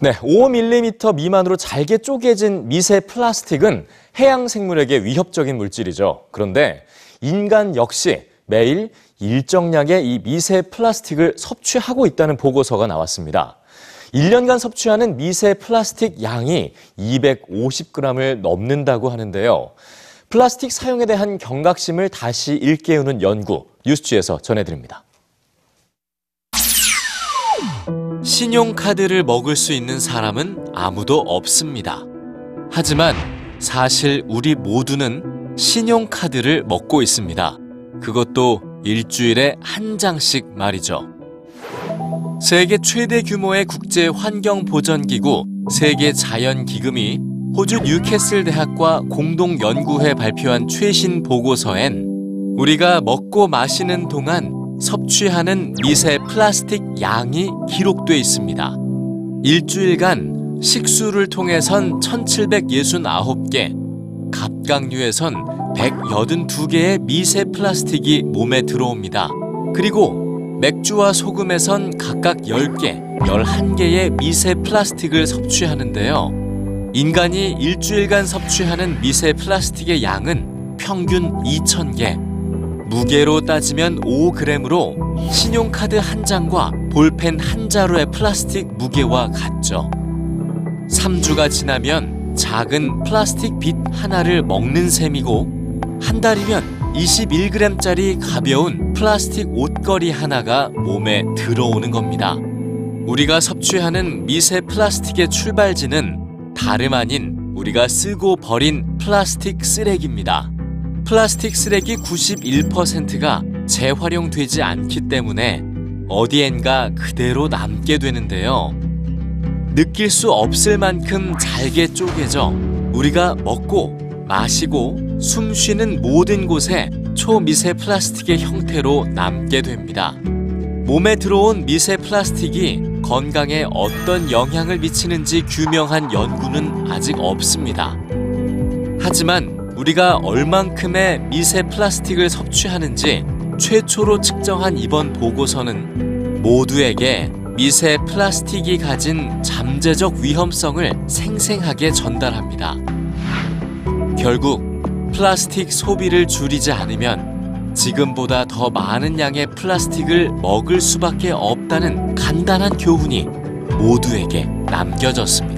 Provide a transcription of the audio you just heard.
네, 5mm 미만으로 잘게 쪼개진 미세 플라스틱은 해양 생물에게 위협적인 물질이죠. 그런데 인간 역시 매일 일정량의 이 미세 플라스틱을 섭취하고 있다는 보고서가 나왔습니다. 1년간 섭취하는 미세 플라스틱 양이 250g을 넘는다고 하는데요. 플라스틱 사용에 대한 경각심을 다시 일깨우는 연구, 뉴스지에서 전해드립니다. 신용카드를 먹을 수 있는 사람은 아무도 없습니다. 하지만 사실 우리 모두는 신용카드를 먹고 있습니다. 그것도 일주일에 한 장씩 말이죠. 세계 최대 규모의 국제 환경 보전 기구 세계 자연 기금이 호주 뉴캐슬 대학과 공동 연구해 발표한 최신 보고서엔 우리가 먹고 마시는 동안 섭취하는 미세 플라스틱 양이 기록돼 있습니다. 일주일간 식수를 통해선 1769개, 갑각류에선 182개의 미세 플라스틱이 몸에 들어옵니다. 그리고 맥주와 소금에선 각각 10개, 11개의 미세 플라스틱을 섭취하는데요. 인간이 일주일간 섭취하는 미세 플라스틱의 양은 평균 2,000개, 무게로 따지면 5g으로 신용카드 한 장과 볼펜 한 자루의 플라스틱 무게와 같죠. 3주가 지나면 작은 플라스틱 빗 하나를 먹는 셈이고 한 달이면 21g짜리 가벼운 플라스틱 옷걸이 하나가 몸에 들어오는 겁니다. 우리가 섭취하는 미세 플라스틱의 출발지는 다름 아닌 우리가 쓰고 버린 플라스틱 쓰레기입니다. 플라스틱 쓰레기 91%가 재활용되지 않기 때문에 어디엔가 그대로 남게 되는데요. 느낄 수 없을 만큼 잘게 쪼개져 우리가 먹고 마시고 숨 쉬는 모든 곳에 초미세 플라스틱의 형태로 남게 됩니다. 몸에 들어온 미세 플라스틱이 건강에 어떤 영향을 미치는지 규명한 연구는 아직 없습니다. 하지만 우리가 얼만큼의 미세 플라스틱을 섭취하는지 최초로 측정한 이번 보고서는 모두에게 미세 플라스틱이 가진 잠재적 위험성을 생생하게 전달합니다. 결국 플라스틱 소비를 줄이지 않으면 지금보다 더 많은 양의 플라스틱을 먹을 수밖에 없다는 간단한 교훈이 모두에게 남겨졌습니다.